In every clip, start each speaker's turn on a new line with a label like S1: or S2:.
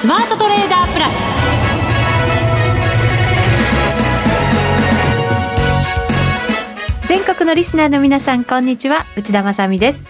S1: スマートトレーダープラス。
S2: 全国のリスナーの皆さんこんにちは。内田まさです。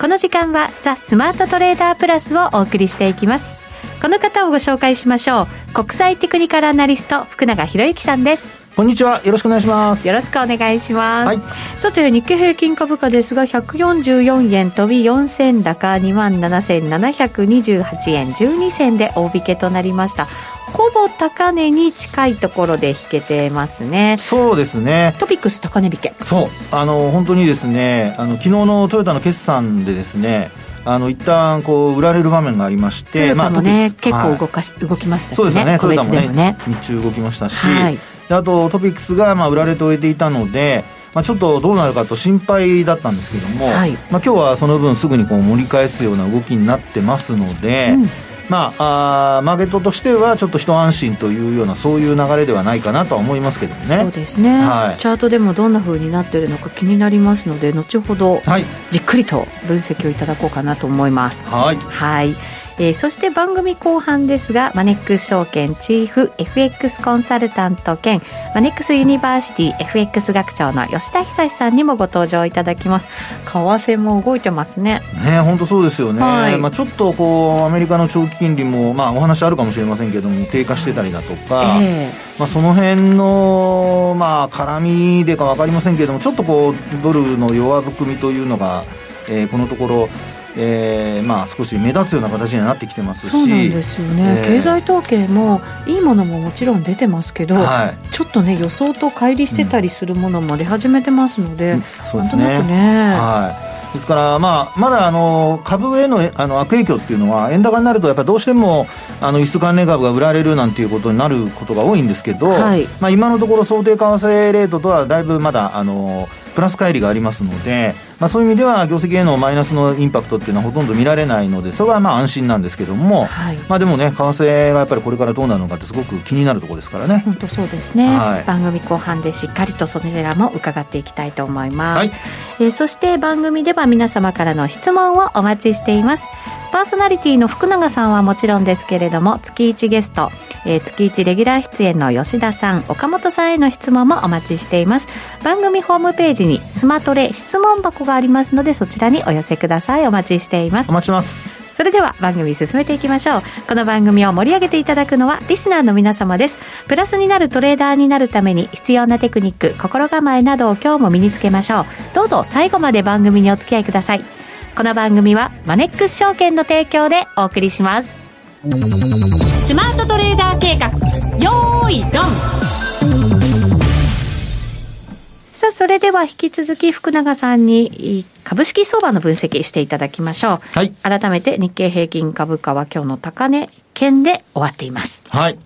S2: この時間はザ・スマートトレーダープラスをお送りしていきます。この方をご紹介しましょう。国際テクニカルアナリスト福永博之さんです。
S3: こんにちは。よろしくお願いします。
S2: よろしくお願いします。はい、さて、日経平均株価ですが、144円飛び4銭高、27,728円12銭で大引けとなりました。ほぼ高値に近いところで引けてますね。
S3: そうですね。
S2: トピックス高値引け。
S3: そう。あの、本当にですね、あの、昨日のトヨタの決算でですね、あの一旦こう売られる場面がありまして、
S2: まあ、ね、結構動かし、はい、動きました。
S3: そうですよね。トヨタもね、ね日中動きましたし、はい、あとトピックスがまあ売られて終えていたので、まあ、ちょっとどうなるかと心配だったんですけども、はい、まあ、今日はその分すぐにこう盛り返すような動きになってますので、うんまあ、あマーケットとしてはちょっと一安心というようなそういう流れではないかなとは思いますけどね。
S2: そうですね、はい、チャートでもどんなふうになっているのか気になりますので後ほどじっくりと分析をいただこうかなと思います。
S3: はい、
S2: はいえー、そして番組後半ですがマネックス証券チーフ FX コンサルタント兼マネックスユニバーシティ FX 学長の吉田恒さんにもご登場いただきます。為替も動いてますね。
S3: ね本当そうですよね、はい、まあ、ちょっとこうアメリカの長期金利も、まあ、お話あるかもしれませんけども低下してたりだとか、えー、まあ、その辺の、まあ、絡みでか分かりませんけどもちょっとこうドルの弱含みというのが、えー、このところえーまあ、少し目立つような形にはなってきてますし
S2: そうなんですよね、えー、経済統計もいいものももちろん出てますけど、はい、ちょっとね予想と乖離してたりするものも出始めてますので、うん、そうですね。ね、
S3: はい。ですから、まあ、まだあの株へのあの悪影響っていうのは、円高になると、やっぱりどうしてもあの輸出関連株が売られるなんていうことになることが多いんですけど、はい、まあ、今のところ、想定為替レートとはだいぶまだあのプラス乖離がありますので、まあ、そういう意味では業績へのマイナスのインパクトっていうのはほとんど見られないのでそれはまあ安心なんですけども、はい、まあ、でもね為替がやっぱりこれからどうなるのかってすごく気になるところですからね。
S2: 本当そうですね、はい、番組後半でしっかりとそれらも伺っていきたいと思います、はい、えー、そして番組では皆様からの質問をお待ちしています。パーソナリティの福永さんはもちろんですけれども月1ゲスト、えー、月1レギュラー出演の吉田さん岡本さんへの質問もお待ちしています。番組ホームページにスマトレ質問箱がありますのでそちらにお寄せください。お待ちしています。
S3: お待ちします。
S2: それでは番組進めていきましょう。この番組を盛り上げていただくのはリスナーの皆様です。プラスになるトレーダーになるために必要なテクニック心構えなどを今日も身につけましょう。どうぞ最後まで番組にお付き合いください。この番組はマネックス証券の提供でお送りします。
S1: スマートトレーダー計画。よーいドン
S2: さあ、それでは引き続き福永さんに株式相場の分析していただきましょう。はい。改めて日経平均株価は今日の高値圏で終わっています。
S3: はい。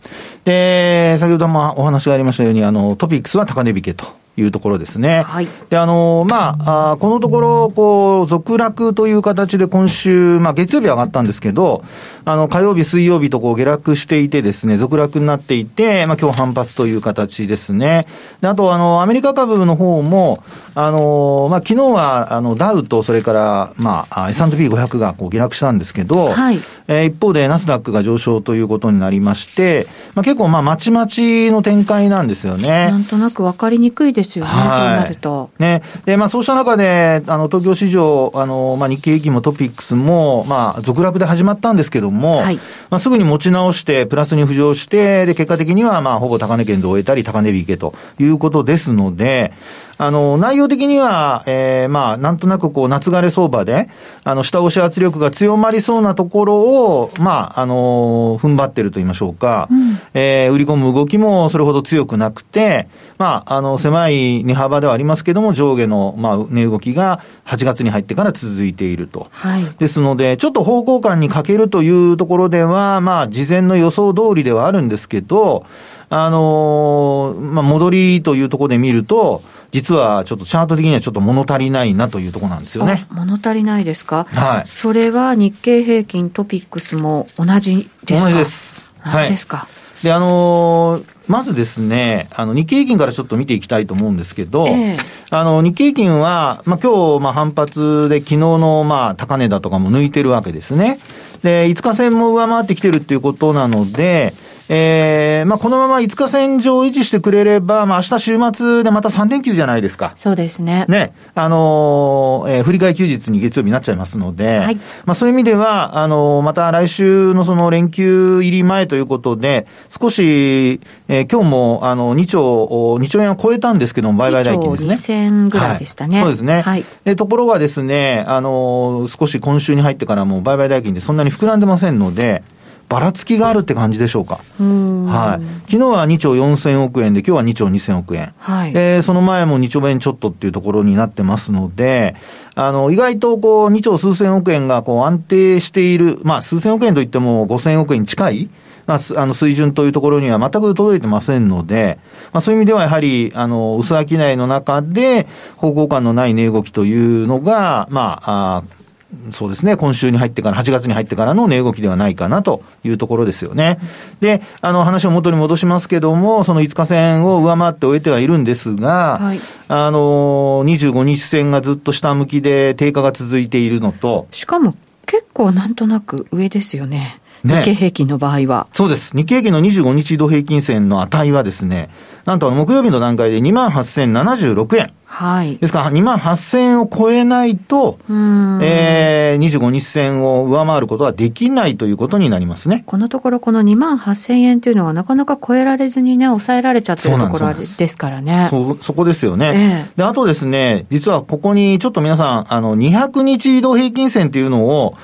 S3: で、先ほどもお話がありましたように、あの、トピックスは高値引けと。いうところですね。はい。で、あの、まあ、あこのところ、こう、続落という形で今週、まあ、月曜日上がったんですけど、あの、火曜日、水曜日とこう下落していてですね、続落になっていて、まあ、今日反発という形ですね。で、あと、あの、アメリカ株の方も、あの、まあ、昨日は、あの、ダウと、それから、まあ、S&P500 がこう下落したんですけど、はい。えー、一方で、ナスダックが上昇ということになりまして、まあ、結構、まあ、まちまちの展開なんですよね。
S2: なんとなくわかりにくいですですよね、はい、そうなると。
S3: ね。で、まあそうした中で、あの、東京市場、あの、まあ日経平均もトピックスも、まあ続落で始まったんですけども、はい、まあすぐに持ち直して、プラスに浮上して、で、結果的には、まあほぼ高値圏で終えたり、高値引けということですので、あの、内容的には、ええー、まあ、なんとなくこう、夏枯れ相場で、あの、下押し圧力が強まりそうなところを、まあ、あの、踏ん張ってると言いましょうか、うん、えー、売り込む動きもそれほど強くなくて、まあ、あの、狭い値幅ではありますけども、上下の、まあ、値動きが8月に入ってから続いていると。はい。ですので、ちょっと方向感に欠けるというところでは、まあ、事前の予想通りではあるんですけど、あのまあ、戻りというところで見ると、実はちょっとチャート的にはちょっと物足りないなというところなんですよね。
S2: 物足りないですか？はい。それは日経平均トピックスも同じですか？
S3: 同じです。
S2: 同じですか？はい
S3: で、あのー、まずですね、あの、日経平均からちょっと見ていきたいと思うんですけど、えー、あの、日経平均は、まあ、今日、まあ、反発で昨日の、まあ、高値だとかも抜いてるわけですね。で、5日線も上回ってきてるっていうことなので、えー、まあ、このまま5日線上維持してくれれば、まあ、明日週末でまた3連休じゃないですか。
S4: そうですね。
S3: ね。あのー、えー、振り替え休日に月曜日になっちゃいますので、はい、まあ、そういう意味では、あのー、また来週のその連休入り前ということで、少し、えー、今日も、あの、2兆、2兆円を超えたんですけども、売買代金ですね。2兆
S4: 2000ぐらいでしたね、
S3: はい。そうですね。はい。で、ところがですね、あのー、少し今週に入ってからも売買代金でそんなに膨らんでませんので、ばらつきがあるって感じでしょうか。はい。昨日は2兆4000億円で、今日は2兆2000億円。はい。えー、その前も2兆円ちょっとっていうところになってますので、あの、意外とこう、2兆数千億円がこう安定している、まあ、数千億円といっても5000億円に近い、まあ、あの水準というところには全く届いてませんので、まあ、そういう意味ではやはり、あの、薄商いの中で、方向感のない値動きというのが、まあ、あそうですね、今週に入ってから、8月に入ってからの値動きではないかなというところですよね。で、あの、話を元に戻しますけども、その5日線を上回って終えてはいるんですが、はい、あの、25日線がずっと下向きで低下が続いているのと。
S4: しかも結構なんとなく上ですよね。ね、日経平均の場合は。
S3: そうです。日経平均の25日移動平均線の値はですね、なんと木曜日の段階で28,076円。はい。ですから、2万8000円を超えないと、えー、25日線を上回ることはできないということになりますね。
S4: このところ、この2万8000円というのはなかなか超えられずにね、抑えられちゃってるところですからね。
S3: そ、そこですよね、えー、で、あとですね、実はここにちょっと皆さん、あの、200日移動平均線っていうのを、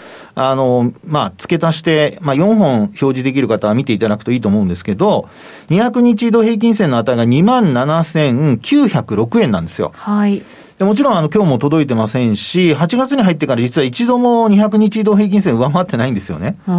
S3: あの、まあ、付け足して、まあ、4本表示できる方は見ていただくといいと思うんですけど、200日移動平均線の値が2万7906円なんですよ。
S4: はい。
S3: でもちろん、あの、今日も届いてませんし、8月に入ってから実は一度も200日移動平均線上回ってないんですよね。え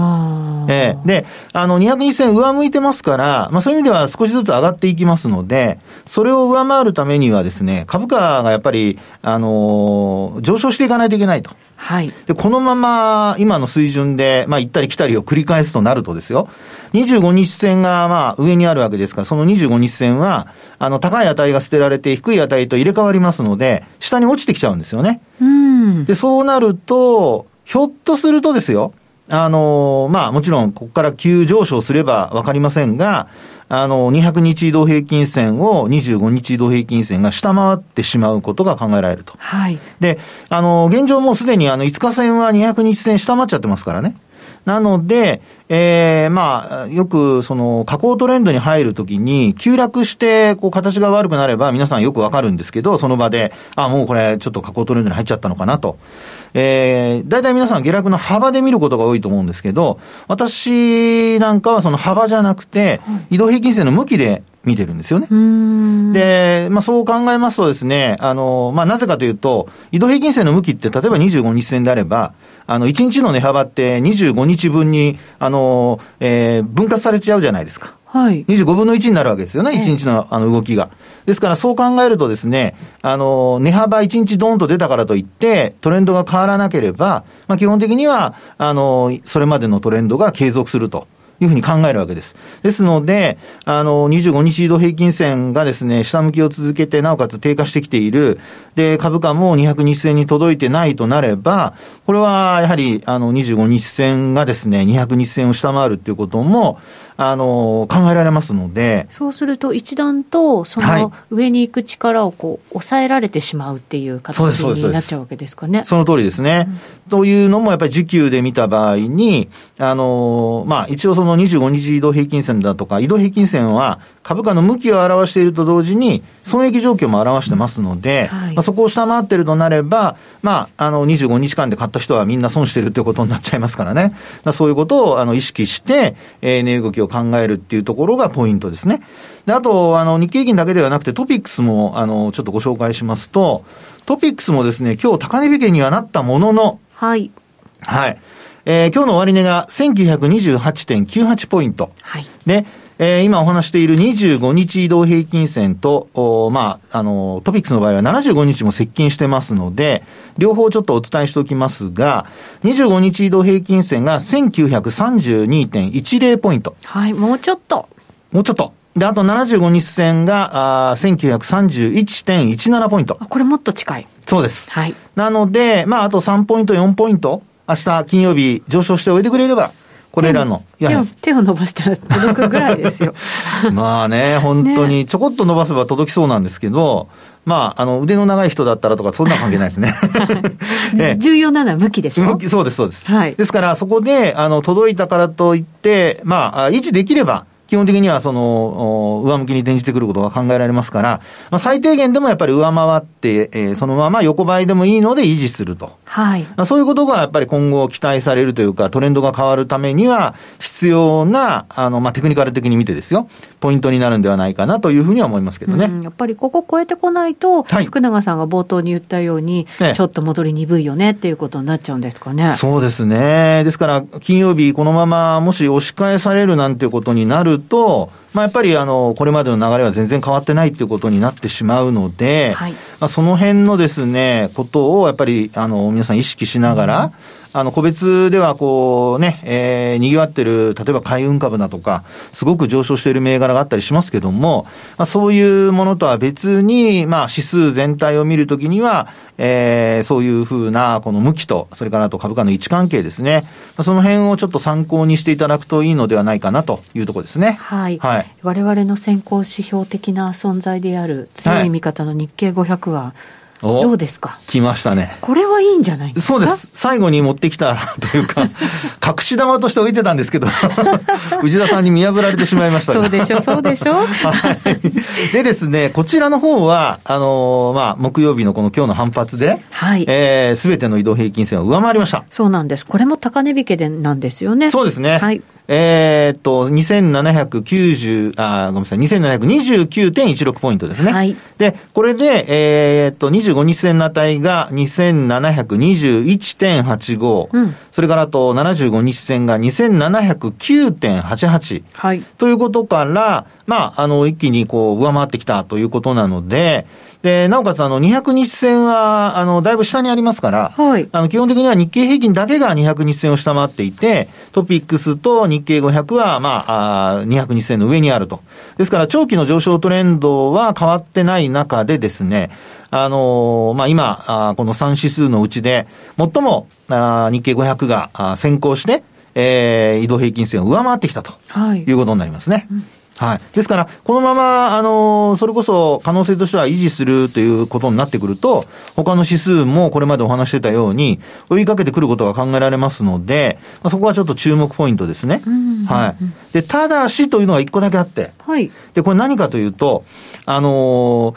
S3: ー、で、あの、200日線上向いてますから、まあそういう意味では少しずつ上がっていきますので、それを上回るためにはですね、株価がやっぱり、あのー、上昇していかないといけないと。
S4: はい。
S3: で、このまま今の水準で、まあ行ったり来たりを繰り返すとなるとですよ、25日線がまあ上にあるわけですから、その25日線は、あの、高い値が捨てられて低い値と入れ替わりますので、下に落ちてきちゃうんですよね。
S4: うん。
S3: で、そうなると、ひょっとするとですよ、あの、まあもちろんここから急上昇すればわかりませんが、あの、200日移動平均線を25日移動平均線が下回ってしまうことが考えられると。
S4: はい。
S3: で、あの、現状もうすでにあの、5日線は200日線下回っちゃってますからね。なので、ええー、まあ、よく、その、下降トレンドに入るときに、急落して、こう、形が悪くなれば、皆さんよくわかるんですけど、その場で、あ、もうこれ、ちょっと下降トレンドに入っちゃったのかなと。ええー、大体皆さん下落の幅で見ることが多いと思うんですけど、私なんかはその幅じゃなくて、移動平均線の向きで見てるんですよね。で、まあそう考えますとですね、あの、まあなぜかというと、移動平均線の向きって例えば25日線であれば、あの、1日の値幅って25日分に、あの、えー、分割されちゃうじゃないですか。
S4: はい。25
S3: 分の1になるわけですよね、1日のあの動きが。ですからそう考えるとですね、あの、値幅1日ドーンと出たからといって、トレンドが変わらなければ、まあ基本的には、あの、それまでのトレンドが継続すると。いうふうに考えるわけです。ですので、あの、25日移動平均線がですね、下向きを続けて、なおかつ低下してきている。で、株価も200日線に届いてないとなれば、これはやはり、あの、25日線がですね、200日線を下回るということも、あの、考えられますので。
S4: そうすると、一段と、その、上に行く力をこう、抑えられてしまうっていう形になっちゃうわけですかね。
S3: その通りですね。うん、というのも、やっぱり時給で見た場合に、あの、まあ、一応その25日移動平均線だとか、移動平均線は株価の向きを表していると同時に、損益状況も表してますので、はい、まあ、そこを下回っているとなれば、まあ、あの、25日間で買った人はみんな損してるっていうことになっちゃいますからね。そういうことを、あの、意識して、えー、値動きを考えるっていうところがポイントですね。で、あと、あの、日経平均だけではなくてトピックスも、あの、ちょっとご紹介しますと、トピックスもですね、今日高値引けにはなったものの、
S4: はい。
S3: はい。えー、今日の終値が1928.98ポイント。
S4: はい。
S3: で、えー、今お話している25日移動平均線と、おまあ、あの、トピックスの場合は75日も接近してますので、両方ちょっとお伝えしておきますが、25日移動平均線が1932.10ポイント。
S4: はい、もうちょっと。
S3: もうちょっと。で、あと75日線が、あ1931.17ポイント。
S4: これもっと近い。
S3: そうです。
S4: はい。
S3: なので、まあ、あと3ポイント、4ポイント、明日金曜日上昇しておいてくれれば、これらの。
S4: 手を手を伸ばしたら届くぐらいですよ。
S3: まあね、本当に、ちょこっと伸ばせば届きそうなんですけど、まあ、あの、腕の長い人だったらとか、そんな関係ないですね。
S4: 重要なのは向きでしょ？向
S3: き、そうです、そうです。
S4: はい。
S3: ですから、そこで、あの、届いたからといって、まあ、維持できれば、基本的にはその、上向きに転じてくることが考えられますから、まあ、最低限でもやっぱり上回って、えー、そのまま横ばいでもいいので維持すると。
S4: はい。
S3: まあ、そういうことがやっぱり今後期待されるというか、トレンドが変わるためには必要な、あの、まあ、テクニカル的に見てですよ、ポイントになるんではないかなというふうには思いますけどね。
S4: やっぱりここ超えてこないと、はい、福永さんが冒頭に言ったように、ね、ちょっと戻り鈍いよねっていうことになっちゃうんですかね。
S3: そうですね。ですから、金曜日このままもし押し返されるなんていうことになると、まあ、やっぱりあの、これまでの流れは全然変わってないっていうことになってしまうので、はい、まあ、その辺のですね、ことをやっぱり、あの、皆さん意識しながら、うんあの、個別ではこうね、えー、賑わってる、例えば海運株だとか、すごく上昇している銘柄があったりしますけども、まあ、そういうものとは別に、まあ、指数全体を見るときには、えー、そういうふうな、この向きと、それからあと株価の位置関係ですね。その辺をちょっと参考にしていただくといいのではないかなというところですね。
S4: はい。はい、我々の先行指標的な存在である強い味方の日経500は、はいどうですか？
S3: 来ましたね。
S4: これはいいんじゃないです
S3: か？そうです。最後に持ってきたというか、隠し玉として置いてたんですけど、内田さんに見破られてしまいました
S4: そうでしょ、そうでしょ。はい。
S3: でですね、こちらの方は、あのー、まあ、木曜日のこの今日の反発で、
S4: はい。
S3: えー、すべての移動平均線を上回りました。
S4: そうなんです。これも高値引けでなんですよね。
S3: そうですね。
S4: はい。
S3: えー、っと、2790、あ、ごめんなさい、2729.16ポイントですね。
S4: はい。
S3: で、これで、えー、っと、25日線の値が2721.85。うん。それからあと、75日線が2709.88。
S4: はい。
S3: ということから、まあ、あの、一気にこう、上回ってきたということなので、で、なおかつあの、200日線は、あの、だいぶ下にありますから、
S4: はい。
S3: あの、基本的には日経平均だけが200日線を下回っていて、トピックスと日経500は、まあ、あ200日線の上にあると。ですから、長期の上昇トレンドは変わってない中でですね、あのまあ、今、あこの3指数のうちで、最も、あ日経500があ先行して、えー、移動平均線を上回ってきたと、はい、いうことになりますね。うんはい。ですから、このまま、あの、それこそ可能性としては維持するということになってくると、他の指数もこれまでお話してたように、追いかけてくることが考えられますので、まあ、そこはちょっと注目ポイントですね。はい。で、ただしというのが一個だけあって、
S4: はい。
S3: で、これ何かというと、あの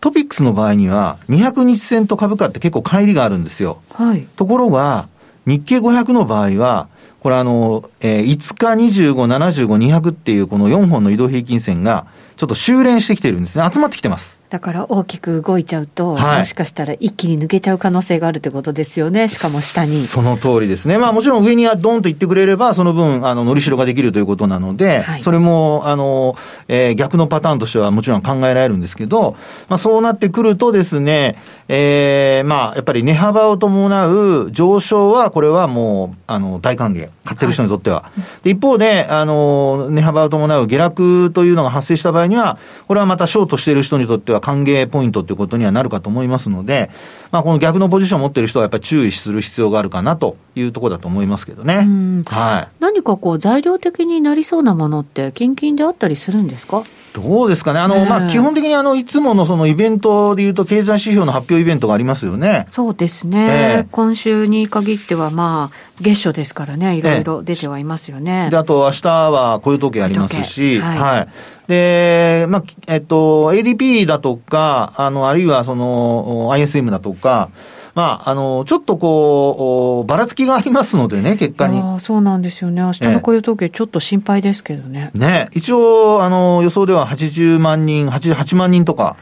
S3: トピックスの場合には、200日線と株価って結構乖離があるんですよ。
S4: はい。
S3: ところが、日経500の場合は、これあの、えー、5日25、75、200っていうこの4本の移動平均線が、ちょっと修練してきてるんですね。集まってきてます。
S4: だから大きく動いちゃうと、はい、もしかしたら一気に抜けちゃう可能性があるってことですよね。しかも下に。
S3: その通りですね。まあもちろん上にはドンと行ってくれれば、その分、あの、のりしろができるということなので、はい、それも、あの、えー、逆のパターンとしてはもちろん考えられるんですけど、まあそうなってくるとですね、えー、まあやっぱり値幅を伴う上昇は、これはもう、あの、大歓迎。買ってる人にとっては。はい、で一方で、あの、値幅を伴う下落というのが発生した場合には、これはまたショートしている人にとっては歓迎ポイントということにはなるかと思いますので、まあ、この逆のポジションを持っている人はやっぱり注意する必要があるかなというところだと思いますけどね。はい。
S4: 何かこう材料的になりそうなものって、近々であったりするんですか？
S3: どうですかね。あの、まあ、基本的にあの、いつものそのイベントでいうと、経済指標の発表イベントがありますよね。
S4: そうですね。今週に限っては、まあ、月初ですからね、いろいろ出てはいますよね。
S3: で、あと、明日は雇用統計ありますし、はい、はい。で、まあ、えっと、ADP だとか、あの、あるいはその、ISM だとか、まあ、あの、ちょっとこう、ばらつきがありますのでね、結果に。
S4: あそうなんですよね。明日の雇用統計、ちょっと心配ですけどね。
S3: ね。一応、あの、予想では80万人、88万人とか。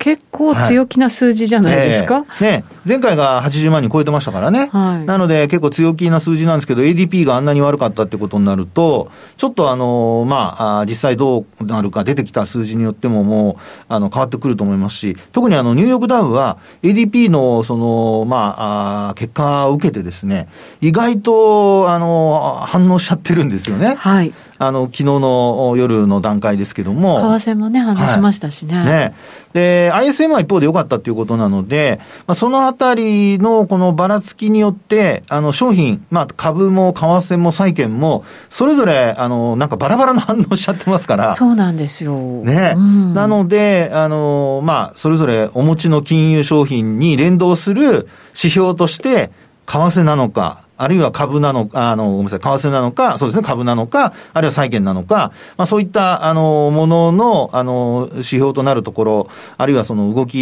S4: 結構強気な数字じゃないですか、はい
S3: えー、ね。前回が80万人超えてましたからね。はい、なので結構強気な数字なんですけど、ADP があんなに悪かったってことになると、ちょっとあの、まあ、実際どうなるか出てきた数字によってももう、あの、変わってくると思いますし、特にあの、ニューヨークダウは ADP のその、まあ、あ結果を受けてですね、意外と、あの、反応しちゃってるんですよね。
S4: はい。
S3: あの、昨日の夜の段階ですけども。
S4: 為替もね、話しましたしね。はい、
S3: ね。で、ISM は一方で良かったということなので、まあ、そのあたりのこのばらつきによって、あの、商品、まあ、株も為替も債券も、それぞれ、あの、なんかバラバラの反応しちゃってますから。
S4: そうなんですよ。
S3: ね。うん、なので、あの、まあ、それぞれお持ちの金融商品に連動する指標として、為替なのか、あるいは株なのか、あの、ごめんなさい、為替なのか、そうですね、株なのか、あるいは債券なのか、まあそういった、あの、ものの、あの、指標となるところ、あるいはその動き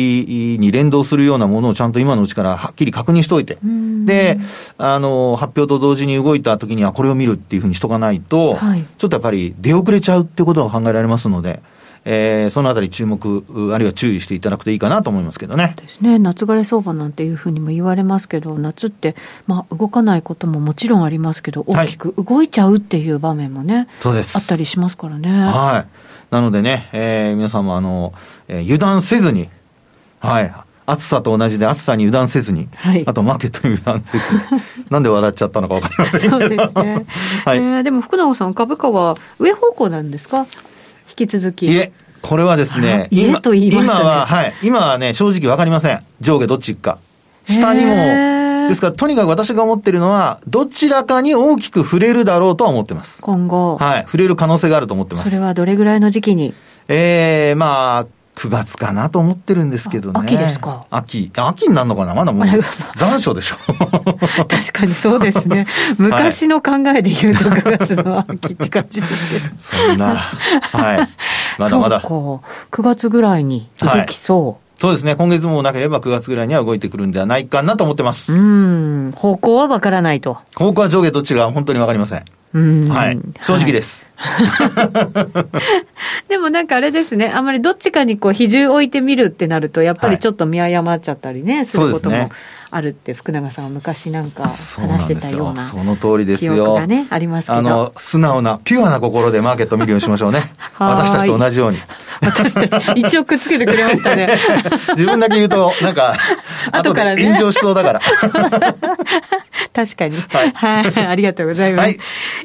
S3: に連動するようなものをちゃんと今のうちからはっきり確認しておいて、で、あの、発表と同時に動いた時にはこれを見るっていうふうにしとかないと、はい、ちょっとやっぱり出遅れちゃうってことが考えられますので、えー、そのあたり注目、あるいは注意していただくといいかなと思いますけどね。
S4: ですね。夏枯れ相場なんていうふうにも言われますけど、夏って、まあ、動かないことももちろんありますけど、大きく動いちゃうっていう場面もね、はい、
S3: そうです。
S4: あったりしますからね。
S3: はい。なのでね、えー、皆さんもあの、えー、油断せずに、はい。暑さと同じで暑さに油断せずに、はい、あとマーケットに油断せずに、なんで笑っちゃったのか分かりませんけど。そうですね。
S4: はい、えー、でも福永さん、株価は上方向なんですか？引き続き。
S3: いえ、これはですね、
S4: 今と言いましたね、
S3: 今は、はい、今はね、正直わかりません。上下どっち行くか。下にも、ですから、とにかく私が思ってるのは、どちらかに大きく触れるだろうとは思ってます。
S4: 今後。
S3: はい。触れる可能性があると思ってます。
S4: それはどれぐらいの時期に？
S3: ええー、まあ、9月かなと思ってるんですけどね。
S4: 秋ですか
S3: 秋。秋になるのかな？まだもう残暑でしょ。
S4: 確かにそうですね。昔の考えで言うと9月の秋って感じですけど。
S3: そんな。はい。まだまだ。
S4: そうか。9月ぐらいに動きそう。はい
S3: そうですね。今月もなければ9月ぐらいには動いてくるんではないかなと思ってます。
S4: うん。方向はわからないと。
S3: 方向は上下どっちが本当にわかりません。はい。正直です。
S4: はい、でもなんかあれですね、あんまりどっちかにこう比重置いてみるってなると、やっぱりちょっと見誤っちゃったりね、することもあるって福永さんは昔なんか話してたような
S3: その通りですよ。
S4: がねありますけど。あの
S3: 素直なピュアな心でマーケット見るようにしましょうね。私たちと同じように。
S4: 私たち一応くっつけてくれましたね。
S3: 自分だけ言うとなんか 後からね。炎上しそうだから
S4: 確かに、はい、はい、ありがとうございます、はい、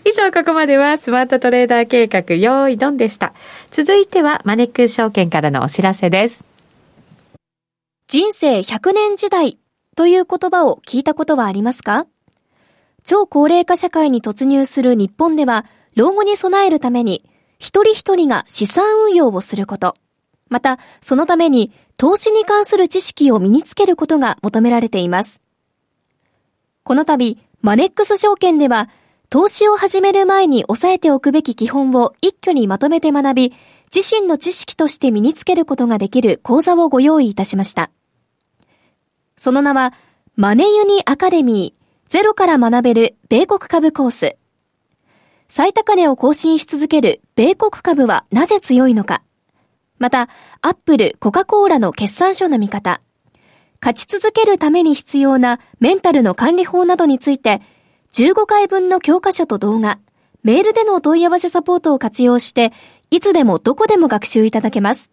S4: 以上ここまではスマートトレーダー計画用意ドンでした。続いてはマネックス証券からのお知らせです。
S5: 人生100年時代という言葉を聞いたことはありますか？超高齢化社会に突入する日本では、老後に備えるために、一人一人が資産運用をすること、また、そのために投資に関する知識を身につけることが求められています。この度、マネックス証券では、投資を始める前に押さえておくべき基本を一挙にまとめて学び、自身の知識として身につけることができる講座をご用意いたしました。その名は、マネユニアカデミー、ゼロから学べる米国株コース。最高値を更新し続ける米国株はなぜ強いのか。また、アップル、コカ・コーラの決算書の見方。勝ち続けるために必要なメンタルの管理法などについて、15回分の教科書と動画、メールでのお問い合わせサポートを活用して、いつでもどこでも学習いただけます。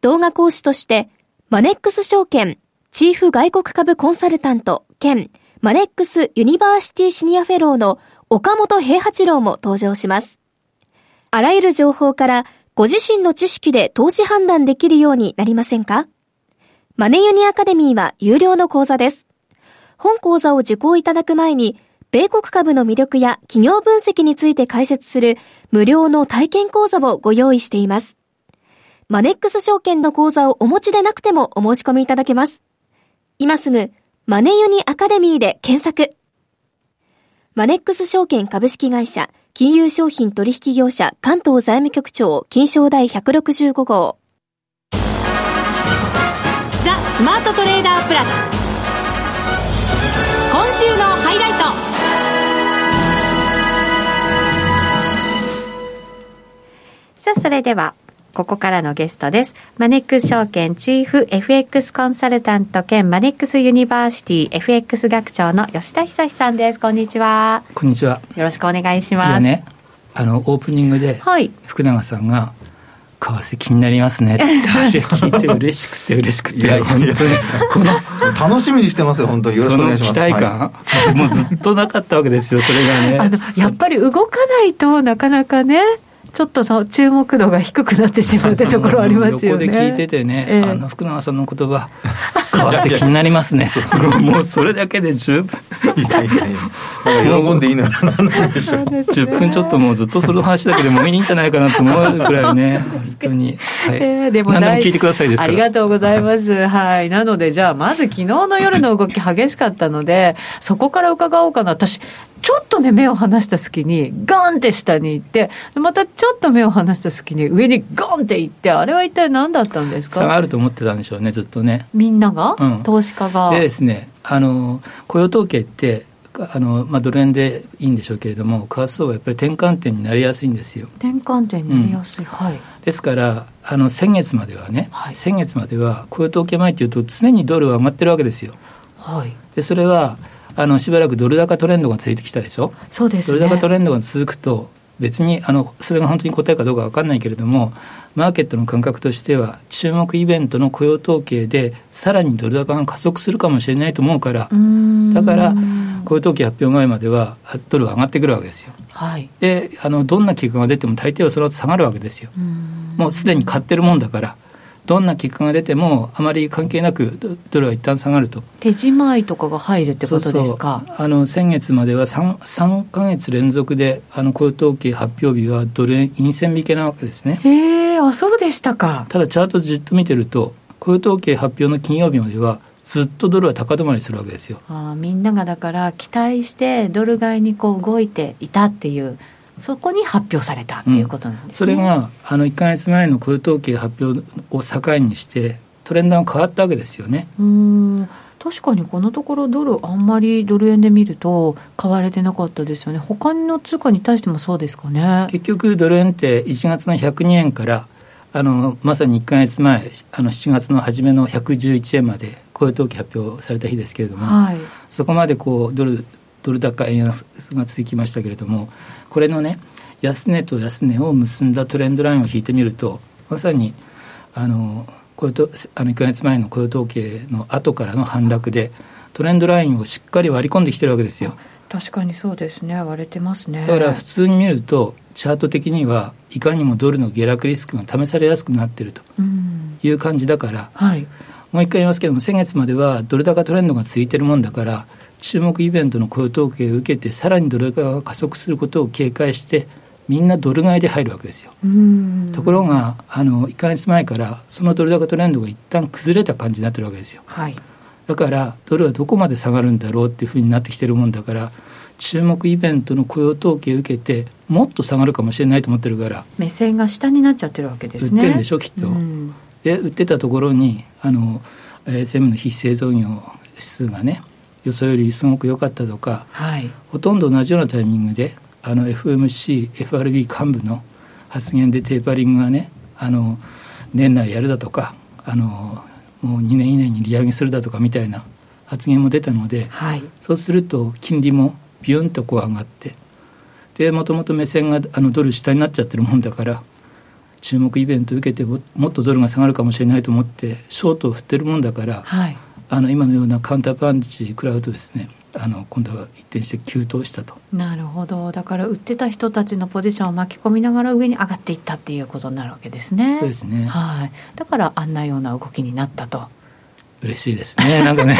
S5: 動画講師として、マネックス証券チーフ外国株コンサルタント兼マネックスユニバーシティシニアフェローの岡元兵八郎も登場します。あらゆる情報からご自身の知識で投資判断できるようになりませんか？マネユニアカデミーは有料の講座です。本講座を受講いただく前に、米国株の魅力や企業分析について解説する無料の体験講座をご用意しています。マネックス証券の講座をお持ちでなくてもお申し込みいただけます。今すぐ、マネユニアカデミーで検索。マネックス証券株式会社、金融商品取引業者関東財務局長、金賞第165号。
S1: スマートトレーダープラス。今週のハイライト。
S4: さあ、それでは、ここからのゲストです。マネックス証券チーフ FX コンサルタント兼マネックスユニバーシティ FX 学長の吉田恒さんです。こんにちは。
S6: こんにちは。
S4: よろしくお願いします。
S6: ね、あの、オープニングで、はい、福永さんが、為替気になりますね。ってあれ聞いて嬉しくて嬉しくて。いや本当に。
S3: この楽しみにしてますよ本当に。よろしくお願いします。
S6: 期待感、はい、もうずっとなかったわけですよそれがね。あの
S4: やっぱり動かないとなかなかねちょっとの注目度が低くなってしまうってところありますよね。
S6: 横で聞いててね、えー、あの福永さんの言葉、為替気になりますね。もうそれだけで十分。いやいやい
S3: や、喜んでいいのよ。10
S6: 分ちょっともうずっとその話だけでもいいんじゃないかなと思うぐらいね、本当に。はい、えー、でも何でも聞いてくださいです
S4: ありがとうございます。はい。なので、じゃあ、まず昨日の夜の動き激しかったので、そこから伺おうかな。私、ちょっとね、目を離した隙に、ガンって下に行って、またちょっと目を離した隙に、上にゴンって行って、あれは一体何だったんですか？
S6: 差があると思ってたんでしょうね、ずっとね。
S4: みんなが、うん、投資家が？
S6: でですね、あの雇用統計って、あのまあ、ドル円でいいんでしょうけれども、為替相場はやっぱり転換点になりやすいんですよ。
S4: 転換点になりやすい、うん、はい。
S6: ですから、あの先月まではね、はい、先月までは雇用統計前っていうと、常にドルは上がってるわけですよ。はい、でそれはあのしばらくドル高トレンドが続いてきたでしょ、
S4: そうです、
S6: ね、ドル高トレンドが続くと、別にあのそれが本当に答えかどうか分かんないけれども、マーケットの感覚としては、注目イベントの雇用統計で、さらにドル高が加速するかもしれないと思うから、だから、雇用統計発表前までは、ドルは上がってくるわけですよ。はい、であの、どんな結果が出ても、大抵はその後下がるわけですよ。もうすでに買ってるもんだから。どんな結果が出ても、あまり関係なくドルは一旦下がると。
S4: 手仕舞いとかが入るってことですか？
S6: あの先月までは 3, 3か月連続で、あの雇用統計発表日はドル円陰線引けなわけですね。
S4: へえ、あそうでしたか。
S6: ただ、チャートじっと見てると、雇用統計発表の金曜日までは、ずっとドルは高止まりするわけですよ
S4: あみんながだから期待してドル買いにこう動いていたっていうそこに発表されたっていうことなんです、
S6: ね。うん、それがあの1か月前の雇用統計発表を境にしてトレンドが変わったわけですよね。
S4: うん。確かにこのところドルあんまりドル円で見ると買われてなかったですよね。他の通貨に対してもそうですかね。
S6: 結局ドル円って1月の102円からあのまさに1か月前あの7月の初めの111円まで雇用統計発表された日ですけれども、はい、そこまでこうドルドル高円安が続きましたけれどもこれのね安値と安値を結んだトレンドラインを引いてみるとまさにあの雇用とあの1か月前の雇用統計の後からの反落でトレンドラインをしっかり割り込んできてるわけですよ。
S4: 確かにそうですね。割れてますね。
S6: だから普通に見るとチャート的にはいかにもドルの下落リスクが試されやすくなっているという感じだから、はい、もう一回言いますけども先月まではドル高トレンドが続いてるもんだから注目イベントの雇用統計を受けてさらにドル高が加速することを警戒してみんなドル買いで入るわけですよ。ところがあの1か月前からそのドル高トレンドが一旦崩れた感じになってるわけですよ。はい、だからドルはどこまで下がるんだろうっていうふうになってきてるもんだから注目イベントの雇用統計を受けてもっと下がるかもしれないと思ってるから
S4: 目線が下になっちゃってるわけですね。
S6: 売ってるんでしょきっと。で売ってたところにあの SM の非製造業指数がね予想よりすごく良かったとか、はい、ほとんど同じようなタイミングであの FMC、FRB 幹部の発言でテーパリングがねあの年内やるだとかあのもう2年以内に利上げするだとかみたいな発言も出たので、はい、そうすると金利もビュンとこう上がってでもともと目線があのドル下になっちゃってるもんだから注目イベントを受けてもっとドルが下がるかもしれないと思ってショートを振ってるもんだから、はい、あの今のようなカウンターパンチ食らうとですねあの今度は一転して急騰したと。
S4: なるほど。だから売ってた人たちのポジションを巻き込みながら上に上がっていったっていうことになるわけですね。
S6: そうですね。
S4: はい。だからあんなような動きになったと
S6: 嬉しいですね。なんかね。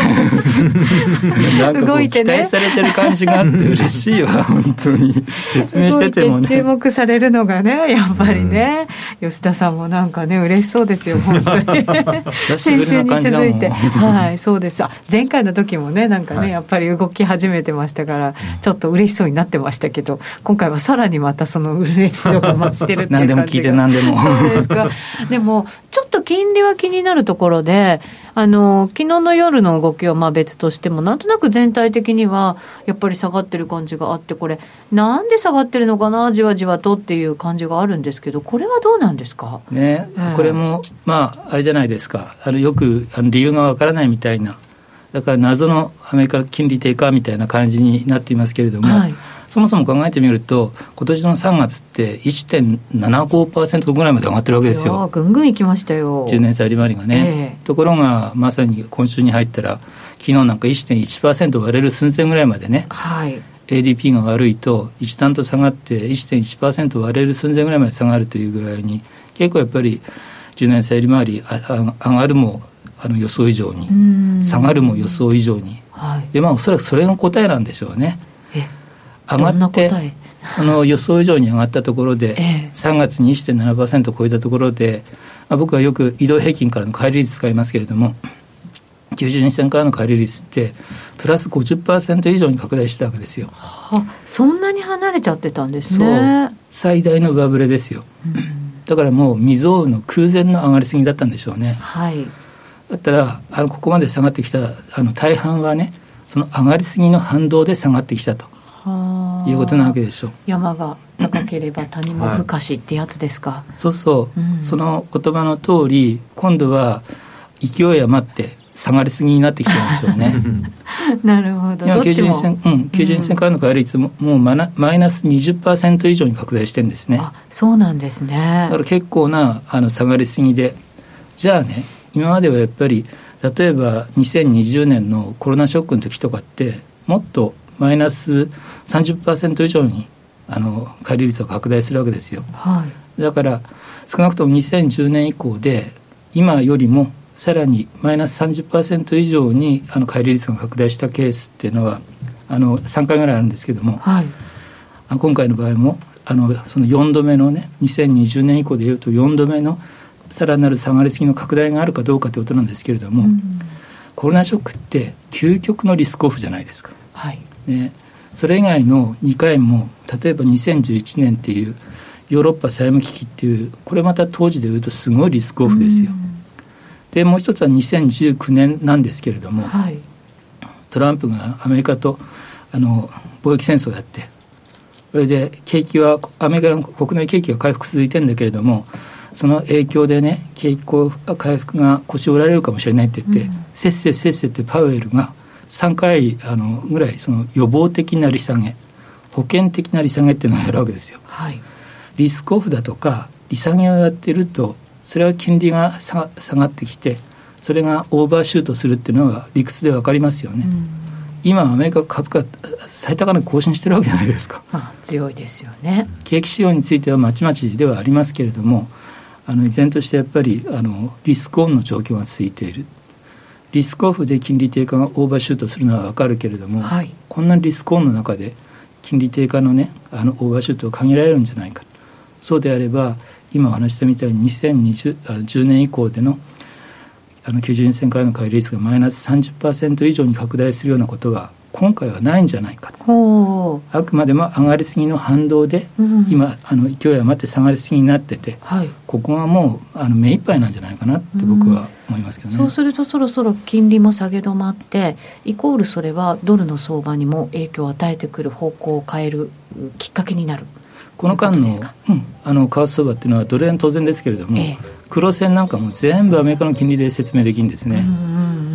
S6: なんかこう期待されてる感じがあって嬉しいわ、本当に。説明しててもね。
S4: 注目されるのがね、やっぱりね、うん、吉田さんもなんかね、嬉しそうですよ、本当に。
S6: 久しぶりの感じだもん。
S4: はい、そうです。前回の時もね、なんかね、はい、やっぱり動き始めてましたから、ちょっと嬉しそうになってましたけど、今回はさらにまたその嬉しさが増してるっていう
S6: 何でも聞いて何でも。
S4: そうですか。でも、ちょっと金利は気になるところで、あの、の昨日の夜の動きはまあ別としても、なんとなく全体的にはやっぱり下がってる感じがあって、これ、なんで下がってるのかな、じわじわとっていう感じがあるんですけど、これはどうなんですか、
S6: ね、えー、これも、まあ、あれじゃないですか、あのよくあの理由がわからないみたいな、だから謎のアメリカ金利低下みたいな感じになっていますけれども。はいそもそも考えてみると、今年の3月って1.75%ぐらいまで上がってるわけですよ。
S4: ぐんぐんいきましたよ。
S6: 10年債利回りがね、えー、ところが、まさに今週に入ったら、昨日なんか1.1%割れる寸前ぐらいまでね、はい、ADP が悪いと、一段と下がって1.1%割れる寸前ぐらいまで下がるというぐらいに、結構やっぱり10年債利回り上がるもあの予想以上に、下がるも予想以上に、はい、でまあ、おそらくそれが答えなんでしょうね。上がってその予想以上に上がったところで、え3月に1.7%超えたところで、まあ、僕はよく移動平均からの乖離率使いますけれども90日線からの乖離率ってプラス50%以上に拡大したわけですよ。
S4: はそんなに離れちゃってたんですね。
S6: 最大の上振れですよ。うん、だからもう未曾有の空前の上がりすぎだったんでしょうね。はい、だったらあのここまで下がってきたあの大半はねその上がりすぎの反動で下がってきたと。いうことなわけでしょ。う
S4: 山が高ければ谷も深しってやつですか、は
S6: い、そうそう、うん、その言葉の通り今度は勢い余って下がりすぎになってきてるんでしょうね。
S4: なるほど。
S6: 今90日線、うん、90日線からの乖離率ももうマナマイナス20%以上に拡大してるんですね。あ
S4: そうなんですね。
S6: だから結構なあの下がりすぎで。じゃあね今まではやっぱり例えば2020年のコロナショックの時とかってもっとマイナス30%以上にあの乖離率が拡大するわけですよ、はい、だから少なくとも2010年以降で今よりもさらにマイナス30%以上にあの乖離率が拡大したケースっていうのはあの3回ぐらいあるんですけども、はい、今回の場合もあのその4度目のね2020年以降でいうと4度目のさらなる下がりすぎの拡大があるかどうかということなんですけれども、うん、コロナショックって究極のリスクオフじゃないですか。はいね、それ以外の2回も例えば2011年っていうヨーロッパ債務危機っていうこれまた当時でいうとすごいリスクオフですよ。でもう一つは2019年なんですけれども、はい、トランプがアメリカとあの貿易戦争をやってそれで景気はアメリカの国内景気が回復続いてるんだけれどもその影響でね景気回復が腰を折られるかもしれないって言って、うん、せっせせっせってパウエルが3回あのぐらいその予防的な利下げ保険的な利下げっていうのをやるわけですよ、はい、リスクオフだとか利下げをやってるとそれは金利が下がってきてそれがオーバーシュートするっていうのが理屈で分かりますよね、今アメリカ株価最高値更新してるわけじゃないですか、
S4: まあ、強いですよね。
S6: 景気仕様についてはまちまちではありますけれどもあの依然としてやっぱりあのリスクオンの状況が続いているリスクオフで金利低下がオーバーシュートするのは分かるけれども、はい、こんなリスクオンの中で金利低下のねあのオーバーシュートを限られるんじゃないか。そうであれば今お話したみたいに2020年以降でのあの90日線からの乖離率がマイナス30%以上に拡大するようなことは今回はないんじゃないかと。あくまでも上がりすぎの反動で、うん、今あの勢い余って下がりすぎになってて、はい、ここがもうあの目いっぱいなんじゃないかなって僕は思いますけどね、
S4: うん、そうするとそろそろ金利も下げ止まってイコールそれはドルの相場にも影響を与えてくる方向を変えるきっかけになる。
S6: この間の,、うん、あの為替相場っていうのはドル円当然ですけれども、ええ、黒線なんかも全部アメリカの金利で説明できるんですね。うん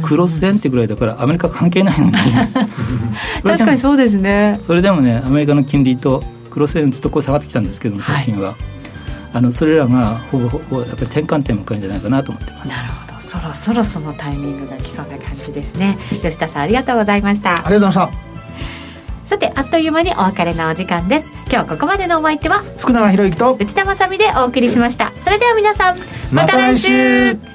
S6: クロス円ってぐらいだからアメリカ関係ないのに。
S4: 確かにそうですね。
S6: それでもねアメリカの金利とクロス円ずっとこう下がってきたんですけども最近は、はい、あのそれらがほぼほぼやっぱり転換点を迎えるんじゃないかなと思ってます。
S4: なるほど。そろそろそのタイミングが来そうな感じですね。吉田さんありがとうございました。あ
S3: りがとうございました。
S4: さてあっという間にお別れのお時間です。今日ここまでのお相手は
S3: 福永博之と
S4: 内田まさでお送りしました。それでは皆さんまた来週